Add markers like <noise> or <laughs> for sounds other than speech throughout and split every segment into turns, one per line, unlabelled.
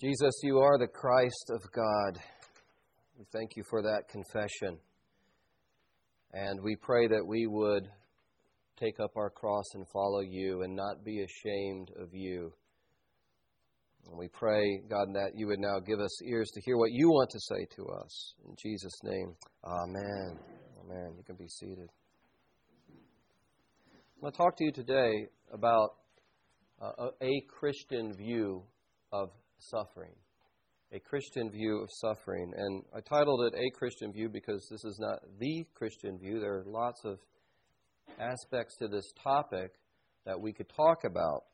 Jesus, you are the Christ of God. We thank you for that confession. And we pray that we would take up our cross and follow you and not be ashamed of you. And we pray, God, that you would now give us ears to hear what you want to say to us. In Jesus' name, amen. Amen. You can be seated. I'm going to talk to you today about uh, a Christian view of suffering. A Christian view of suffering. And I titled it A Christian View because this is not the Christian view. There are lots of aspects to this topic that we could talk about.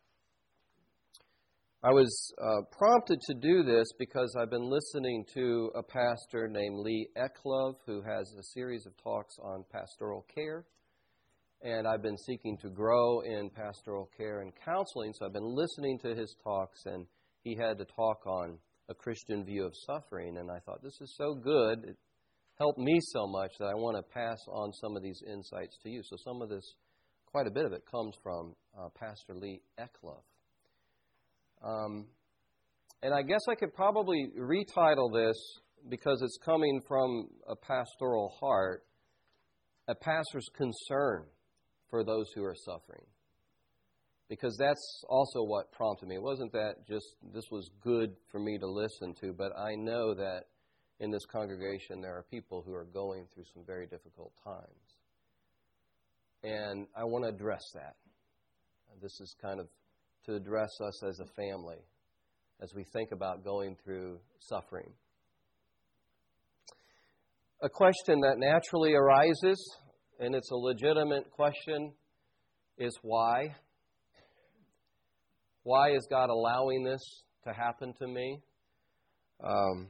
I was uh, prompted to do this because I've been listening to a pastor named Lee Eclov who has a series of talks on pastoral care. And I've been seeking to grow in pastoral care and counseling, so I've been listening to his talks and he had to talk on a Christian view of suffering, and I thought, this is so good. It helped me so much that I want to pass on some of these insights to you. So, some of this, quite a bit of it, comes from uh, Pastor Lee Eclov. Um, and I guess I could probably retitle this because it's coming from a pastoral heart, a pastor's concern for those who are suffering because that's also what prompted me. It wasn't that just this was good for me to listen to, but I know that in this congregation there are people who are going through some very difficult times. And I want to address that. This is kind of to address us as a family as we think about going through suffering. A question that naturally arises, and it's a legitimate question, is why? Why is God allowing this to happen to me? Um,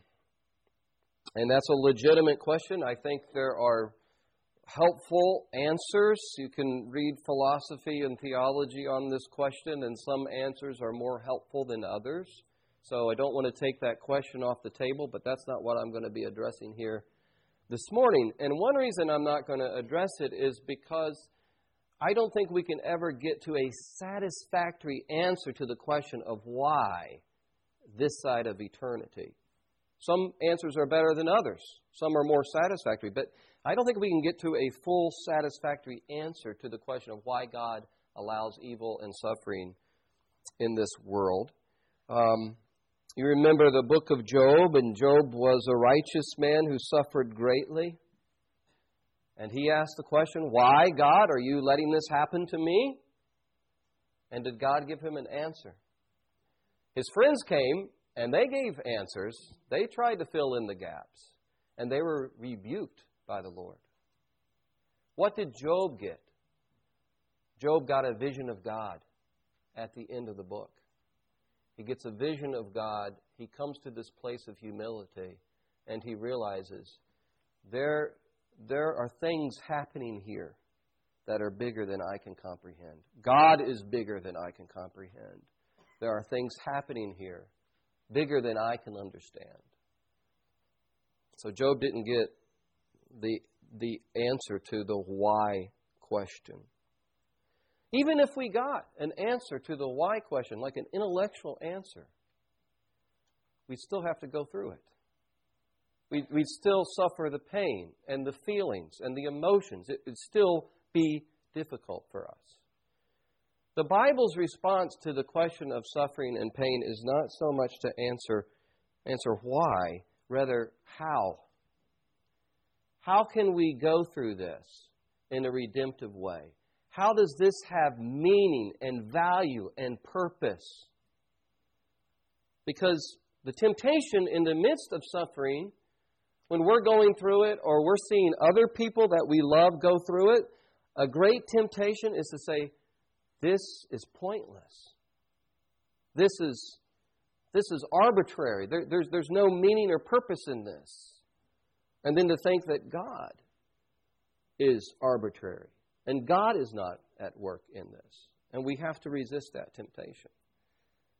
and that's a legitimate question. I think there are helpful answers. You can read philosophy and theology on this question, and some answers are more helpful than others. So I don't want to take that question off the table, but that's not what I'm going to be addressing here this morning. And one reason I'm not going to address it is because I don't think we can ever get to a satisfactory answer to the question of why this side of eternity. Some answers are better than others, some are more satisfactory, but I don't think we can get to a full satisfactory answer to the question of why God allows evil and suffering in this world. Um, you remember the book of Job, and Job was a righteous man who suffered greatly. And he asked the question, Why, God, are you letting this happen to me? And did God give him an answer? His friends came and they gave answers. They tried to fill in the gaps, and they were rebuked by the Lord. What did Job get? Job got a vision of God at the end of the book. He gets a vision of God. He comes to this place of humility, and he realizes there there are things happening here that are bigger than I can comprehend. God is bigger than I can comprehend. There are things happening here bigger than I can understand. So Job didn't get the, the answer to the why question. Even if we got an answer to the why question, like an intellectual answer, we still have to go through it we, we'd still suffer the pain and the feelings and the emotions. It would still be difficult for us. The Bible's response to the question of suffering and pain is not so much to answer, answer why, rather, how. How can we go through this in a redemptive way? How does this have meaning and value and purpose? Because the temptation in the midst of suffering when we're going through it or we're seeing other people that we love go through it, a great temptation is to say, This is pointless. This is, this is arbitrary. There, there's, there's no meaning or purpose in this. And then to think that God is arbitrary and God is not at work in this. And we have to resist that temptation.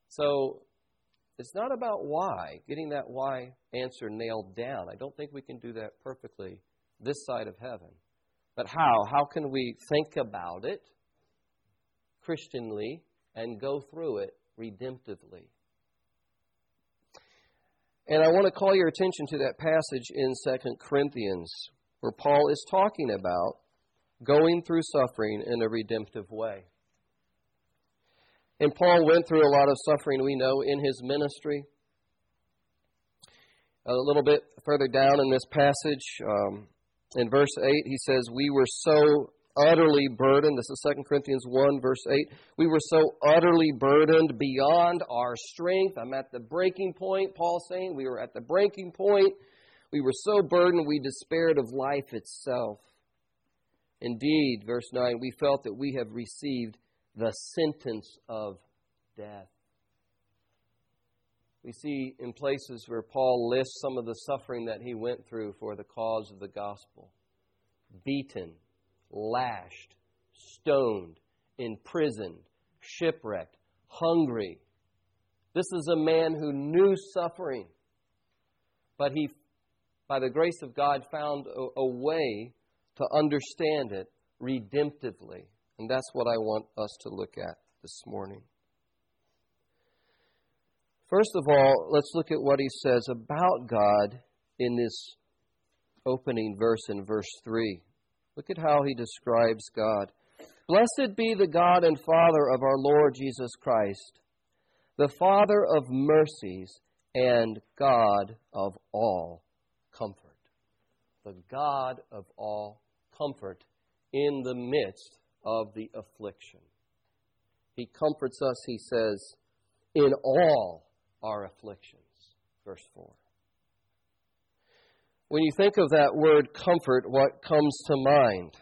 So it's not about why, getting that why answer nailed down. I don't think we can do that perfectly this side of heaven. But how? How can we think about it Christianly and go through it redemptively? And I want to call your attention to that passage in 2 Corinthians where Paul is talking about going through suffering in a redemptive way. And Paul went through a lot of suffering, we know, in his ministry. A little bit further down in this passage, um, in verse 8, he says, We were so utterly burdened. This is 2 Corinthians 1, verse 8. We were so utterly burdened beyond our strength. I'm at the breaking point, Paul's saying. We were at the breaking point. We were so burdened we despaired of life itself. Indeed, verse 9, we felt that we have received the sentence of death. We see in places where Paul lists some of the suffering that he went through for the cause of the gospel beaten, lashed, stoned, imprisoned, shipwrecked, hungry. This is a man who knew suffering, but he, by the grace of God, found a, a way to understand it redemptively. And that's what I want us to look at this morning. First of all, let's look at what he says about God in this opening verse in verse 3. Look at how he describes God. Blessed be the God and Father of our Lord Jesus Christ, the Father of mercies and God of all comfort. The God of all comfort in the midst of the affliction. He comforts us, he says, in all our afflictions. Verse 4. When you think of that word comfort, what comes to mind?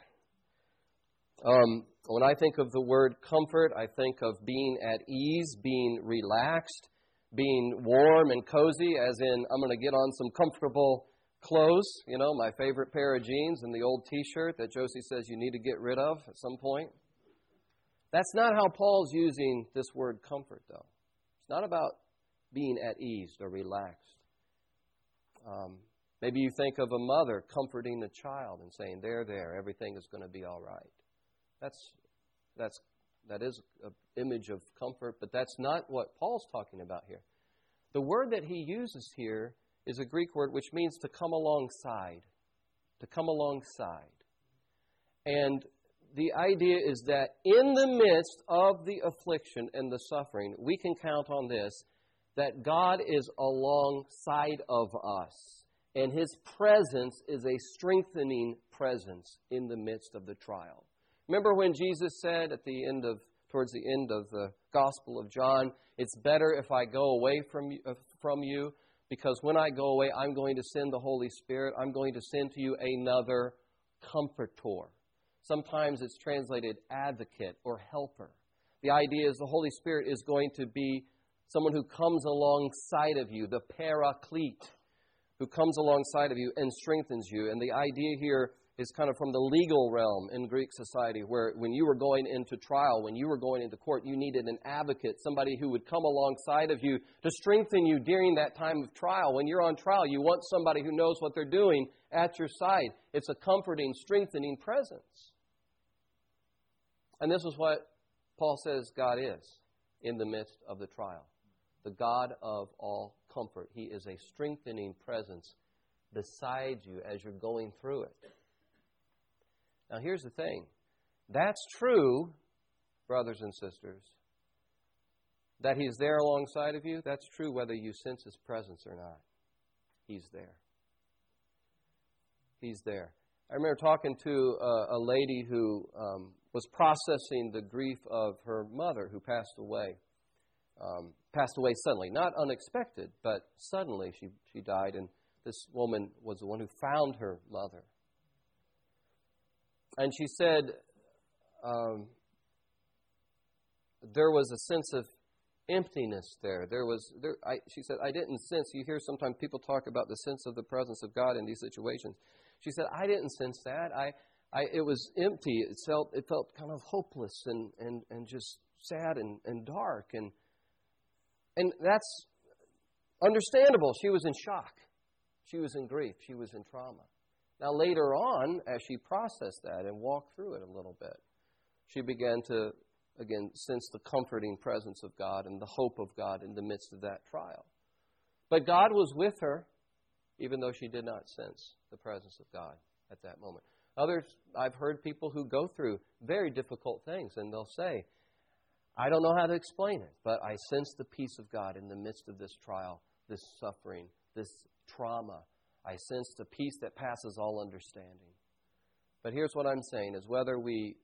Um, when I think of the word comfort, I think of being at ease, being relaxed, being warm and cozy, as in, I'm going to get on some comfortable clothes, you know, my favorite pair of jeans and the old t shirt that Josie says you need to get rid of at some point. That's not how Paul's using this word comfort, though. It's not about being at ease or relaxed. Um, maybe you think of a mother comforting a child and saying, "There, there, everything is going to be all right." That's that's that is an image of comfort, but that's not what Paul's talking about here. The word that he uses here is a Greek word which means to come alongside. To come alongside. And the idea is that in the midst of the affliction and the suffering, we can count on this that God is alongside of us. And his presence is a strengthening presence in the midst of the trial. Remember when Jesus said at the end of towards the end of the Gospel of John, it's better if I go away from you, uh, from you because when I go away, I'm going to send the Holy Spirit. I'm going to send to you another comforter. Sometimes it's translated advocate or helper. The idea is the Holy Spirit is going to be someone who comes alongside of you, the paraclete, who comes alongside of you and strengthens you. And the idea here is kind of from the legal realm in Greek society, where when you were going into trial, when you were going into court, you needed an advocate, somebody who would come alongside of you to strengthen you during that time of trial. When you're on trial, you want somebody who knows what they're doing at your side. It's a comforting, strengthening presence. And this is what Paul says God is in the midst of the trial the God of all comfort. He is a strengthening presence beside you as you're going through it. Now, here's the thing that's true, brothers and sisters, that He's there alongside of you. That's true whether you sense His presence or not. He's there. He's there. I remember talking to a, a lady who um, was processing the grief of her mother who passed away. Um, passed away suddenly, not unexpected, but suddenly she, she died, and this woman was the one who found her mother. And she said um, there was a sense of emptiness there. There was, there, I, she said, I didn't sense. You hear sometimes people talk about the sense of the presence of God in these situations. She said, I didn't sense that. I, I, it was empty. It felt, it felt kind of hopeless and, and, and just sad and, and dark. And, and that's understandable. She was in shock. She was in grief. She was in trauma. Now, later on, as she processed that and walked through it a little bit, she began to, again, sense the comforting presence of God and the hope of God in the midst of that trial. But God was with her, even though she did not sense the presence of God at that moment. Others, I've heard people who go through very difficult things, and they'll say, I don't know how to explain it, but I sense the peace of God in the midst of this trial, this suffering, this trauma. I sense the peace that passes all understanding. But here's what I'm saying is whether we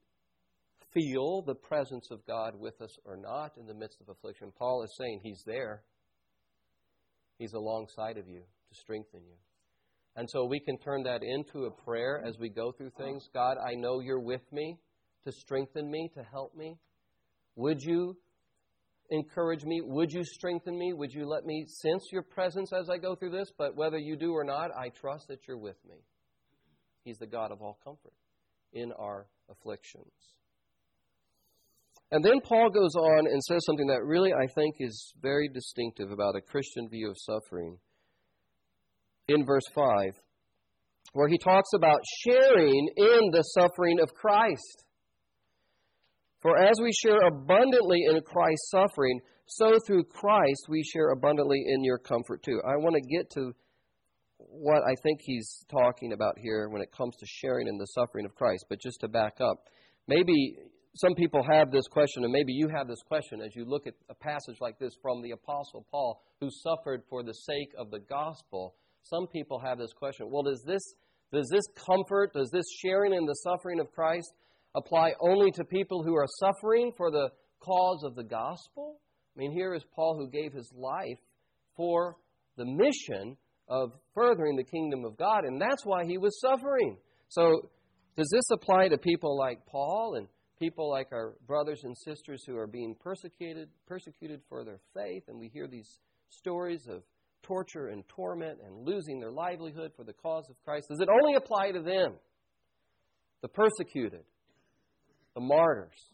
feel the presence of God with us or not in the midst of affliction, Paul is saying he's there. He's alongside of you to strengthen you. And so we can turn that into a prayer as we go through things. God, I know you're with me to strengthen me, to help me. Would you encourage me? Would you strengthen me? Would you let me sense your presence as I go through this? But whether you do or not, I trust that you're with me. He's the God of all comfort in our afflictions. And then Paul goes on and says something that really I think is very distinctive about a Christian view of suffering in verse 5, where he talks about sharing in the suffering of Christ. For as we share abundantly in Christ's suffering, so through Christ we share abundantly in your comfort too. I want to get to what I think he's talking about here when it comes to sharing in the suffering of Christ, but just to back up, maybe some people have this question, and maybe you have this question as you look at a passage like this from the Apostle Paul, who suffered for the sake of the gospel. Some people have this question. Well, does this, does this comfort, does this sharing in the suffering of Christ apply only to people who are suffering for the cause of the gospel? I mean, here is Paul who gave his life for the mission of furthering the kingdom of God, and that's why he was suffering. So, does this apply to people like Paul and people like our brothers and sisters who are being persecuted, persecuted for their faith? And we hear these stories of torture and torment and losing their livelihood for the cause of Christ? Does it only apply to them, the persecuted, the martyrs?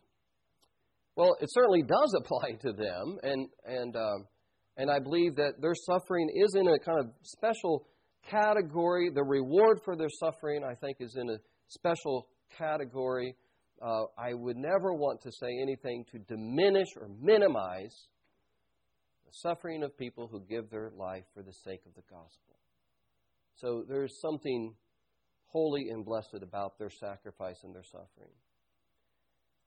Well, it certainly does <laughs> apply to them, and and um, and I believe that their suffering is in a kind of special category. The reward for their suffering, I think, is in a special category. Uh, I would never want to say anything to diminish or minimize the suffering of people who give their life for the sake of the gospel. So there's something holy and blessed about their sacrifice and their suffering.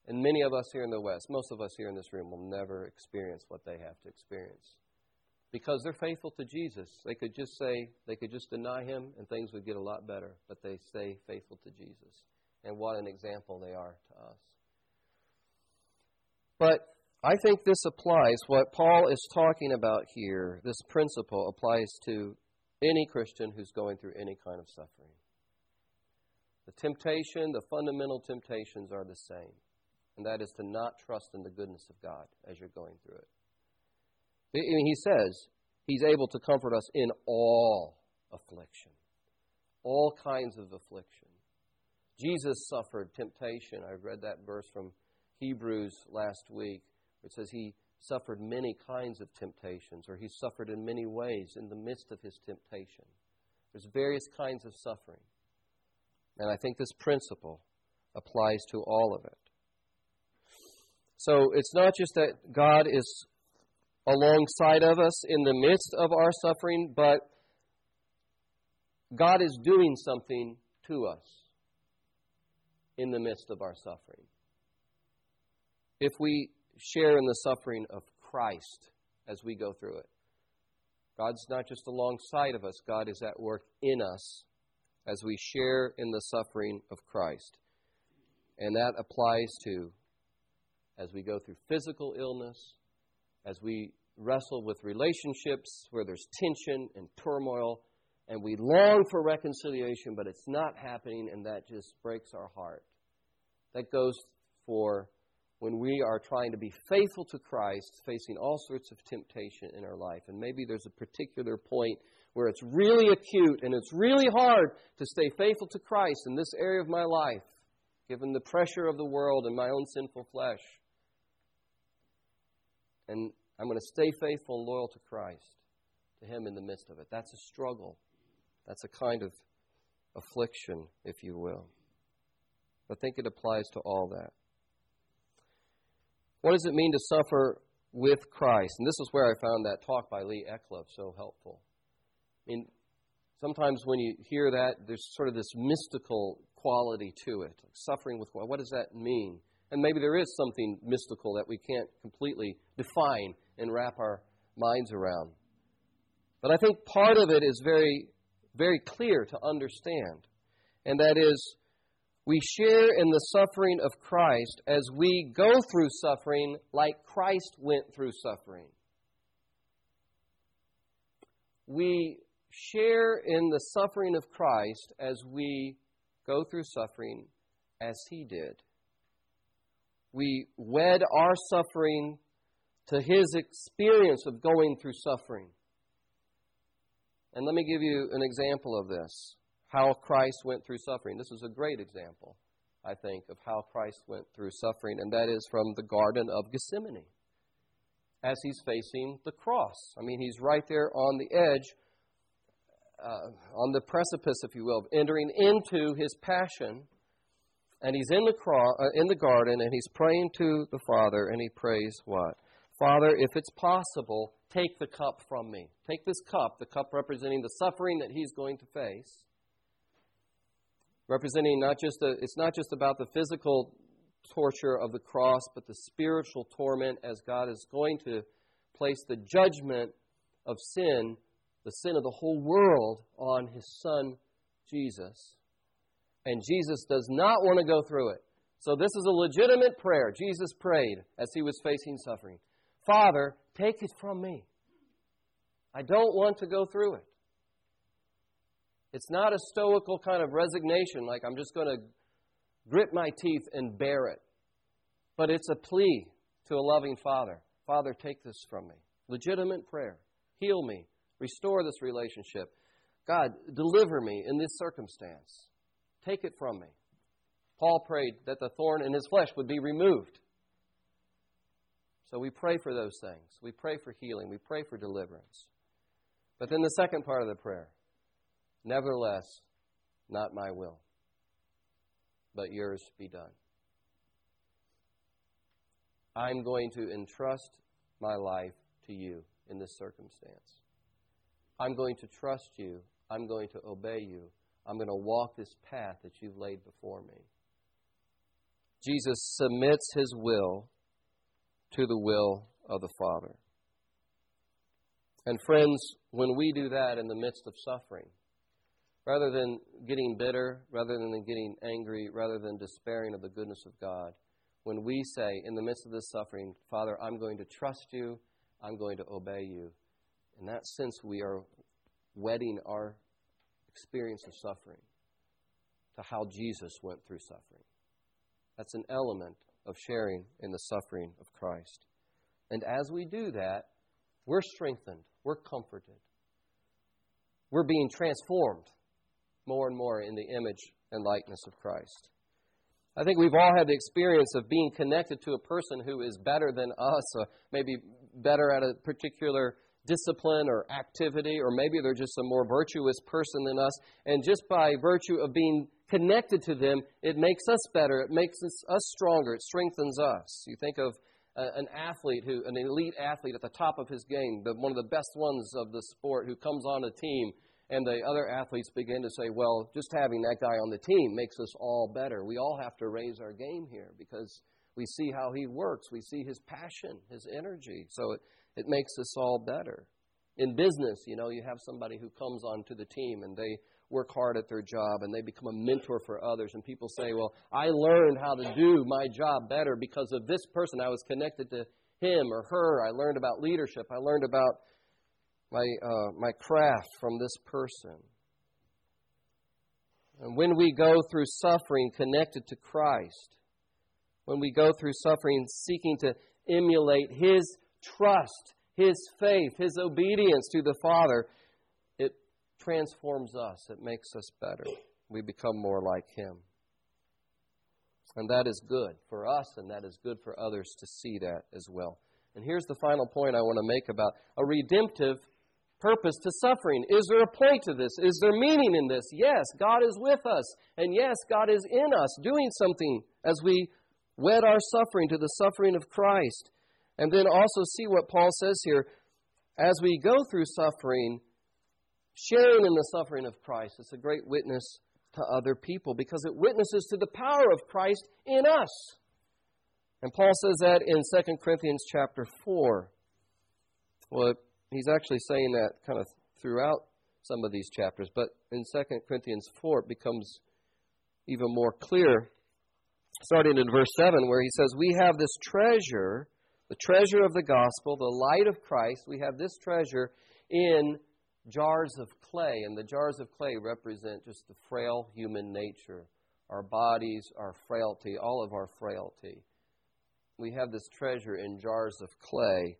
And many of us here in the West, most of us here in this room, will never experience what they have to experience. Because they're faithful to Jesus. They could just say, they could just deny him and things would get a lot better, but they stay faithful to Jesus. And what an example they are to us. But I think this applies, what Paul is talking about here, this principle applies to any Christian who's going through any kind of suffering. The temptation, the fundamental temptations are the same, and that is to not trust in the goodness of God as you're going through it. He says he's able to comfort us in all affliction, all kinds of affliction. Jesus suffered temptation. I read that verse from Hebrews last week. It says he suffered many kinds of temptations, or he suffered in many ways in the midst of his temptation. There's various kinds of suffering. And I think this principle applies to all of it. So it's not just that God is alongside of us in the midst of our suffering, but God is doing something to us in the midst of our suffering. If we share in the suffering of Christ as we go through it. God's not just alongside of us, God is at work in us as we share in the suffering of Christ. And that applies to as we go through physical illness, as we wrestle with relationships where there's tension and turmoil, and we long for reconciliation, but it's not happening, and that just breaks our heart. That goes for when we are trying to be faithful to Christ, facing all sorts of temptation in our life. And maybe there's a particular point where it's really acute and it's really hard to stay faithful to Christ in this area of my life, given the pressure of the world and my own sinful flesh. And I'm going to stay faithful and loyal to Christ, to Him in the midst of it. That's a struggle. That's a kind of affliction, if you will. I think it applies to all that. What does it mean to suffer with Christ. And this is where I found that talk by Lee Eclov so helpful. I mean, sometimes when you hear that, there's sort of this mystical quality to it. Suffering with what does that mean? And maybe there is something mystical that we can't completely define and wrap our minds around. But I think part of it is very, very clear to understand, and that is we share in the suffering of Christ as we go through suffering like Christ went through suffering. We share in the suffering of Christ as we go through suffering as he did. We wed our suffering to his experience of going through suffering. And let me give you an example of this how Christ went through suffering. This is a great example, I think, of how Christ went through suffering, and that is from the Garden of Gethsemane as he's facing the cross. I mean, he's right there on the edge, uh, on the precipice, if you will, of entering into his passion. And he's in the, cro- uh, in the garden and he's praying to the Father, and he prays what? Father, if it's possible, take the cup from me. Take this cup, the cup representing the suffering that he's going to face, representing not just the, it's not just about the physical torture of the cross, but the spiritual torment as God is going to place the judgment of sin, the sin of the whole world, on his son Jesus. And Jesus does not want to go through it. So, this is a legitimate prayer. Jesus prayed as he was facing suffering. Father, take it from me. I don't want to go through it. It's not a stoical kind of resignation, like I'm just going to grit my teeth and bear it. But it's a plea to a loving Father Father, take this from me. Legitimate prayer. Heal me. Restore this relationship. God, deliver me in this circumstance. Take it from me. Paul prayed that the thorn in his flesh would be removed. So we pray for those things. We pray for healing. We pray for deliverance. But then the second part of the prayer Nevertheless, not my will, but yours be done. I'm going to entrust my life to you in this circumstance. I'm going to trust you. I'm going to obey you. I'm going to walk this path that you've laid before me. Jesus submits his will to the will of the Father. And friends, when we do that in the midst of suffering, rather than getting bitter, rather than getting angry, rather than despairing of the goodness of God, when we say in the midst of this suffering, Father, I'm going to trust you, I'm going to obey you, in that sense, we are wedding our experience of suffering to how Jesus went through suffering. That's an element of sharing in the suffering of Christ. And as we do that, we're strengthened, we're comforted, we're being transformed more and more in the image and likeness of Christ. I think we've all had the experience of being connected to a person who is better than us, maybe better at a particular discipline or activity, or maybe they're just a more virtuous person than us. And just by virtue of being connected to them, it makes us better. It makes us, us stronger. It strengthens us. You think of an athlete who, an elite athlete at the top of his game, the, one of the best ones of the sport, who comes on a team, and the other athletes begin to say, well, just having that guy on the team makes us all better. We all have to raise our game here because we see how he works. We see his passion, his energy. So it, it makes us all better. In business, you know, you have somebody who comes onto the team and they work hard at their job and they become a mentor for others. And people say, Well, I learned how to do my job better because of this person. I was connected to him or her. I learned about leadership. I learned about my, uh, my craft from this person. And when we go through suffering connected to Christ, when we go through suffering seeking to emulate His trust, His faith, His obedience to the Father, it transforms us, it makes us better. We become more like Him. And that is good for us, and that is good for others to see that as well. And here's the final point I want to make about a redemptive purpose to suffering. Is there a point to this? Is there meaning in this? Yes, God is with us. And yes, God is in us doing something as we wed our suffering to the suffering of Christ. And then also see what Paul says here. As we go through suffering, sharing in the suffering of Christ, it's a great witness to other people because it witnesses to the power of Christ in us. And Paul says that in 2 Corinthians chapter 4. Well, he's actually saying that kind of throughout some of these chapters, but in 2 Corinthians 4 it becomes even more clear, starting in verse 7, where he says, We have this treasure, the treasure of the gospel, the light of Christ. We have this treasure in jars of clay, and the jars of clay represent just the frail human nature, our bodies, our frailty, all of our frailty. We have this treasure in jars of clay.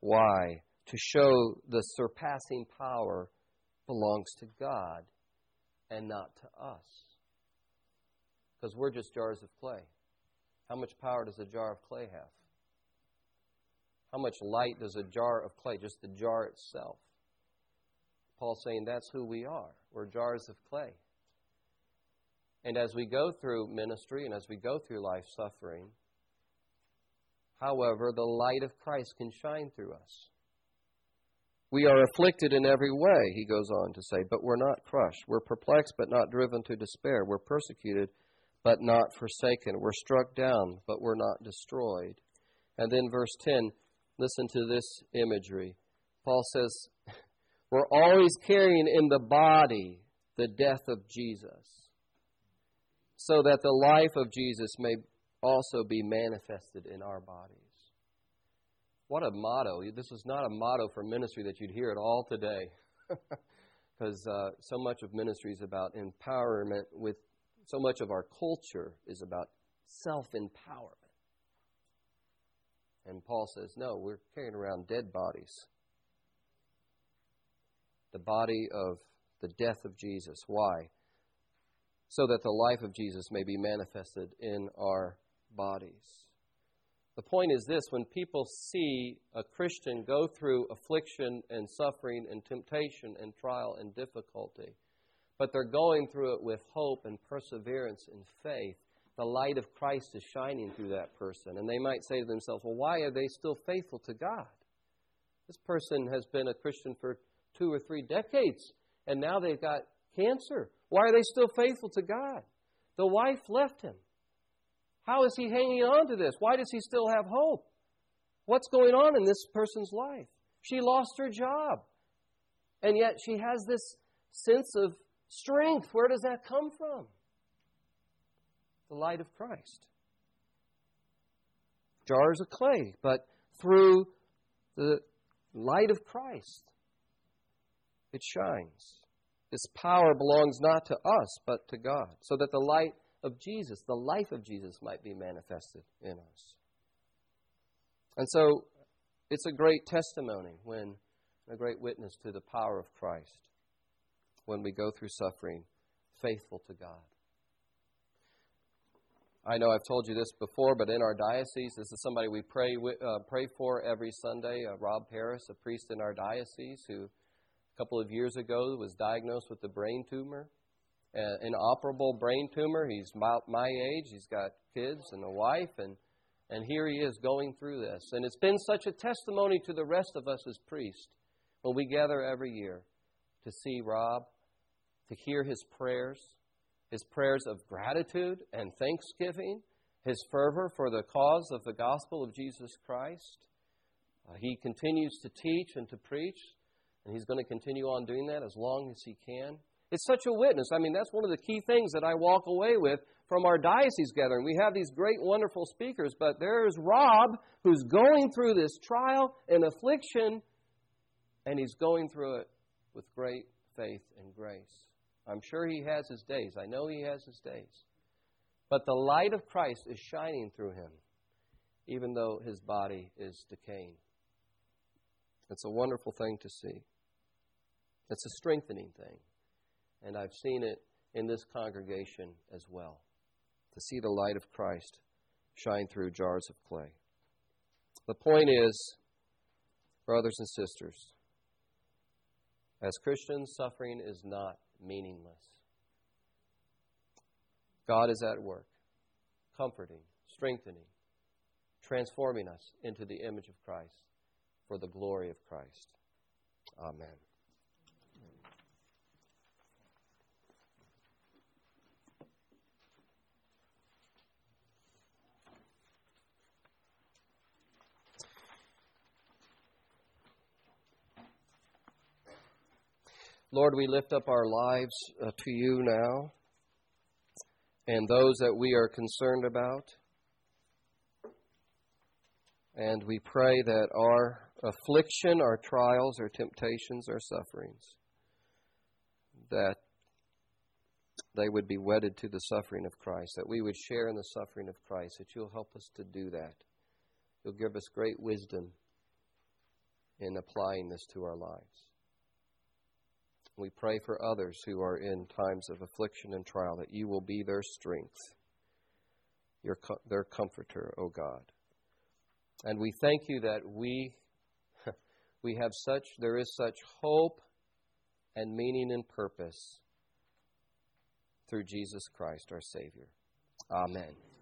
Why? To show the surpassing power belongs to God and not to us. Because we're just jars of clay. How much power does a jar of clay have? How much light does a jar of clay, just the jar itself? Paul's saying that's who we are. We're jars of clay. And as we go through ministry and as we go through life suffering, however, the light of Christ can shine through us. We are afflicted in every way, he goes on to say, but we're not crushed. We're perplexed, but not driven to despair. We're persecuted, but not forsaken. We're struck down, but we're not destroyed. And then verse 10, listen to this imagery. Paul says, <laughs> we're always carrying in the body the death of Jesus, so that the life of Jesus may also be manifested in our bodies. What a motto. This is not a motto for ministry that you'd hear at all today. <laughs> Because uh, so much of ministry is about empowerment, with so much of our culture is about self empowerment. And Paul says, no, we're carrying around dead bodies the body of the death of Jesus. Why? So that the life of Jesus may be manifested in our bodies. The point is this when people see a Christian go through affliction and suffering and temptation and trial and difficulty, but they're going through it with hope and perseverance and faith, the light of Christ is shining through that person. And they might say to themselves, well, why are they still faithful to God? This person has been a Christian for two or three decades, and now they've got cancer. Why are they still faithful to God? The wife left him. How is he hanging on to this? Why does he still have hope? What's going on in this person's life? She lost her job, and yet she has this sense of strength. Where does that come from? The light of Christ. Jars of clay, but through the light of Christ, it shines. This power belongs not to us, but to God, so that the light of Jesus, the life of Jesus, might be manifested in us. And so it's a great testimony when a great witness to the power of Christ when we go through suffering, faithful to God. I know I've told you this before, but in our diocese, this is somebody we pray uh, pray for every Sunday. Uh, Rob Paris, a priest in our diocese, who a couple of years ago was diagnosed with a brain tumor, an inoperable brain tumor. He's about my age. He's got kids and a wife, and and here he is going through this. And it's been such a testimony to the rest of us as priests when we gather every year to see Rob, to hear his prayers, his prayers of gratitude and thanksgiving, his fervor for the cause of the gospel of Jesus Christ. Uh, he continues to teach and to preach and he's going to continue on doing that as long as he can. It's such a witness. I mean, that's one of the key things that I walk away with from our diocese gathering. We have these great, wonderful speakers, but there's Rob who's going through this trial and affliction, and he's going through it with great faith and grace. I'm sure he has his days. I know he has his days. But the light of Christ is shining through him, even though his body is decaying. It's a wonderful thing to see. It's a strengthening thing. And I've seen it in this congregation as well to see the light of Christ shine through jars of clay. The point is, brothers and sisters, as Christians, suffering is not meaningless. God is at work, comforting, strengthening, transforming us into the image of Christ for the glory of Christ. Amen. Lord, we lift up our lives uh, to you now and those that we are concerned about. And we pray that our affliction, our trials, our temptations, our sufferings, that they would be wedded to the suffering of Christ, that we would share in the suffering of Christ, that you'll help us to do that. You'll give us great wisdom in applying this to our lives. We pray for others who are in times of affliction and trial that you will be their strength, your, their comforter, O God. And we thank you that we, <laughs> we have such, there is such hope and meaning and purpose through Jesus Christ, our Savior. Amen.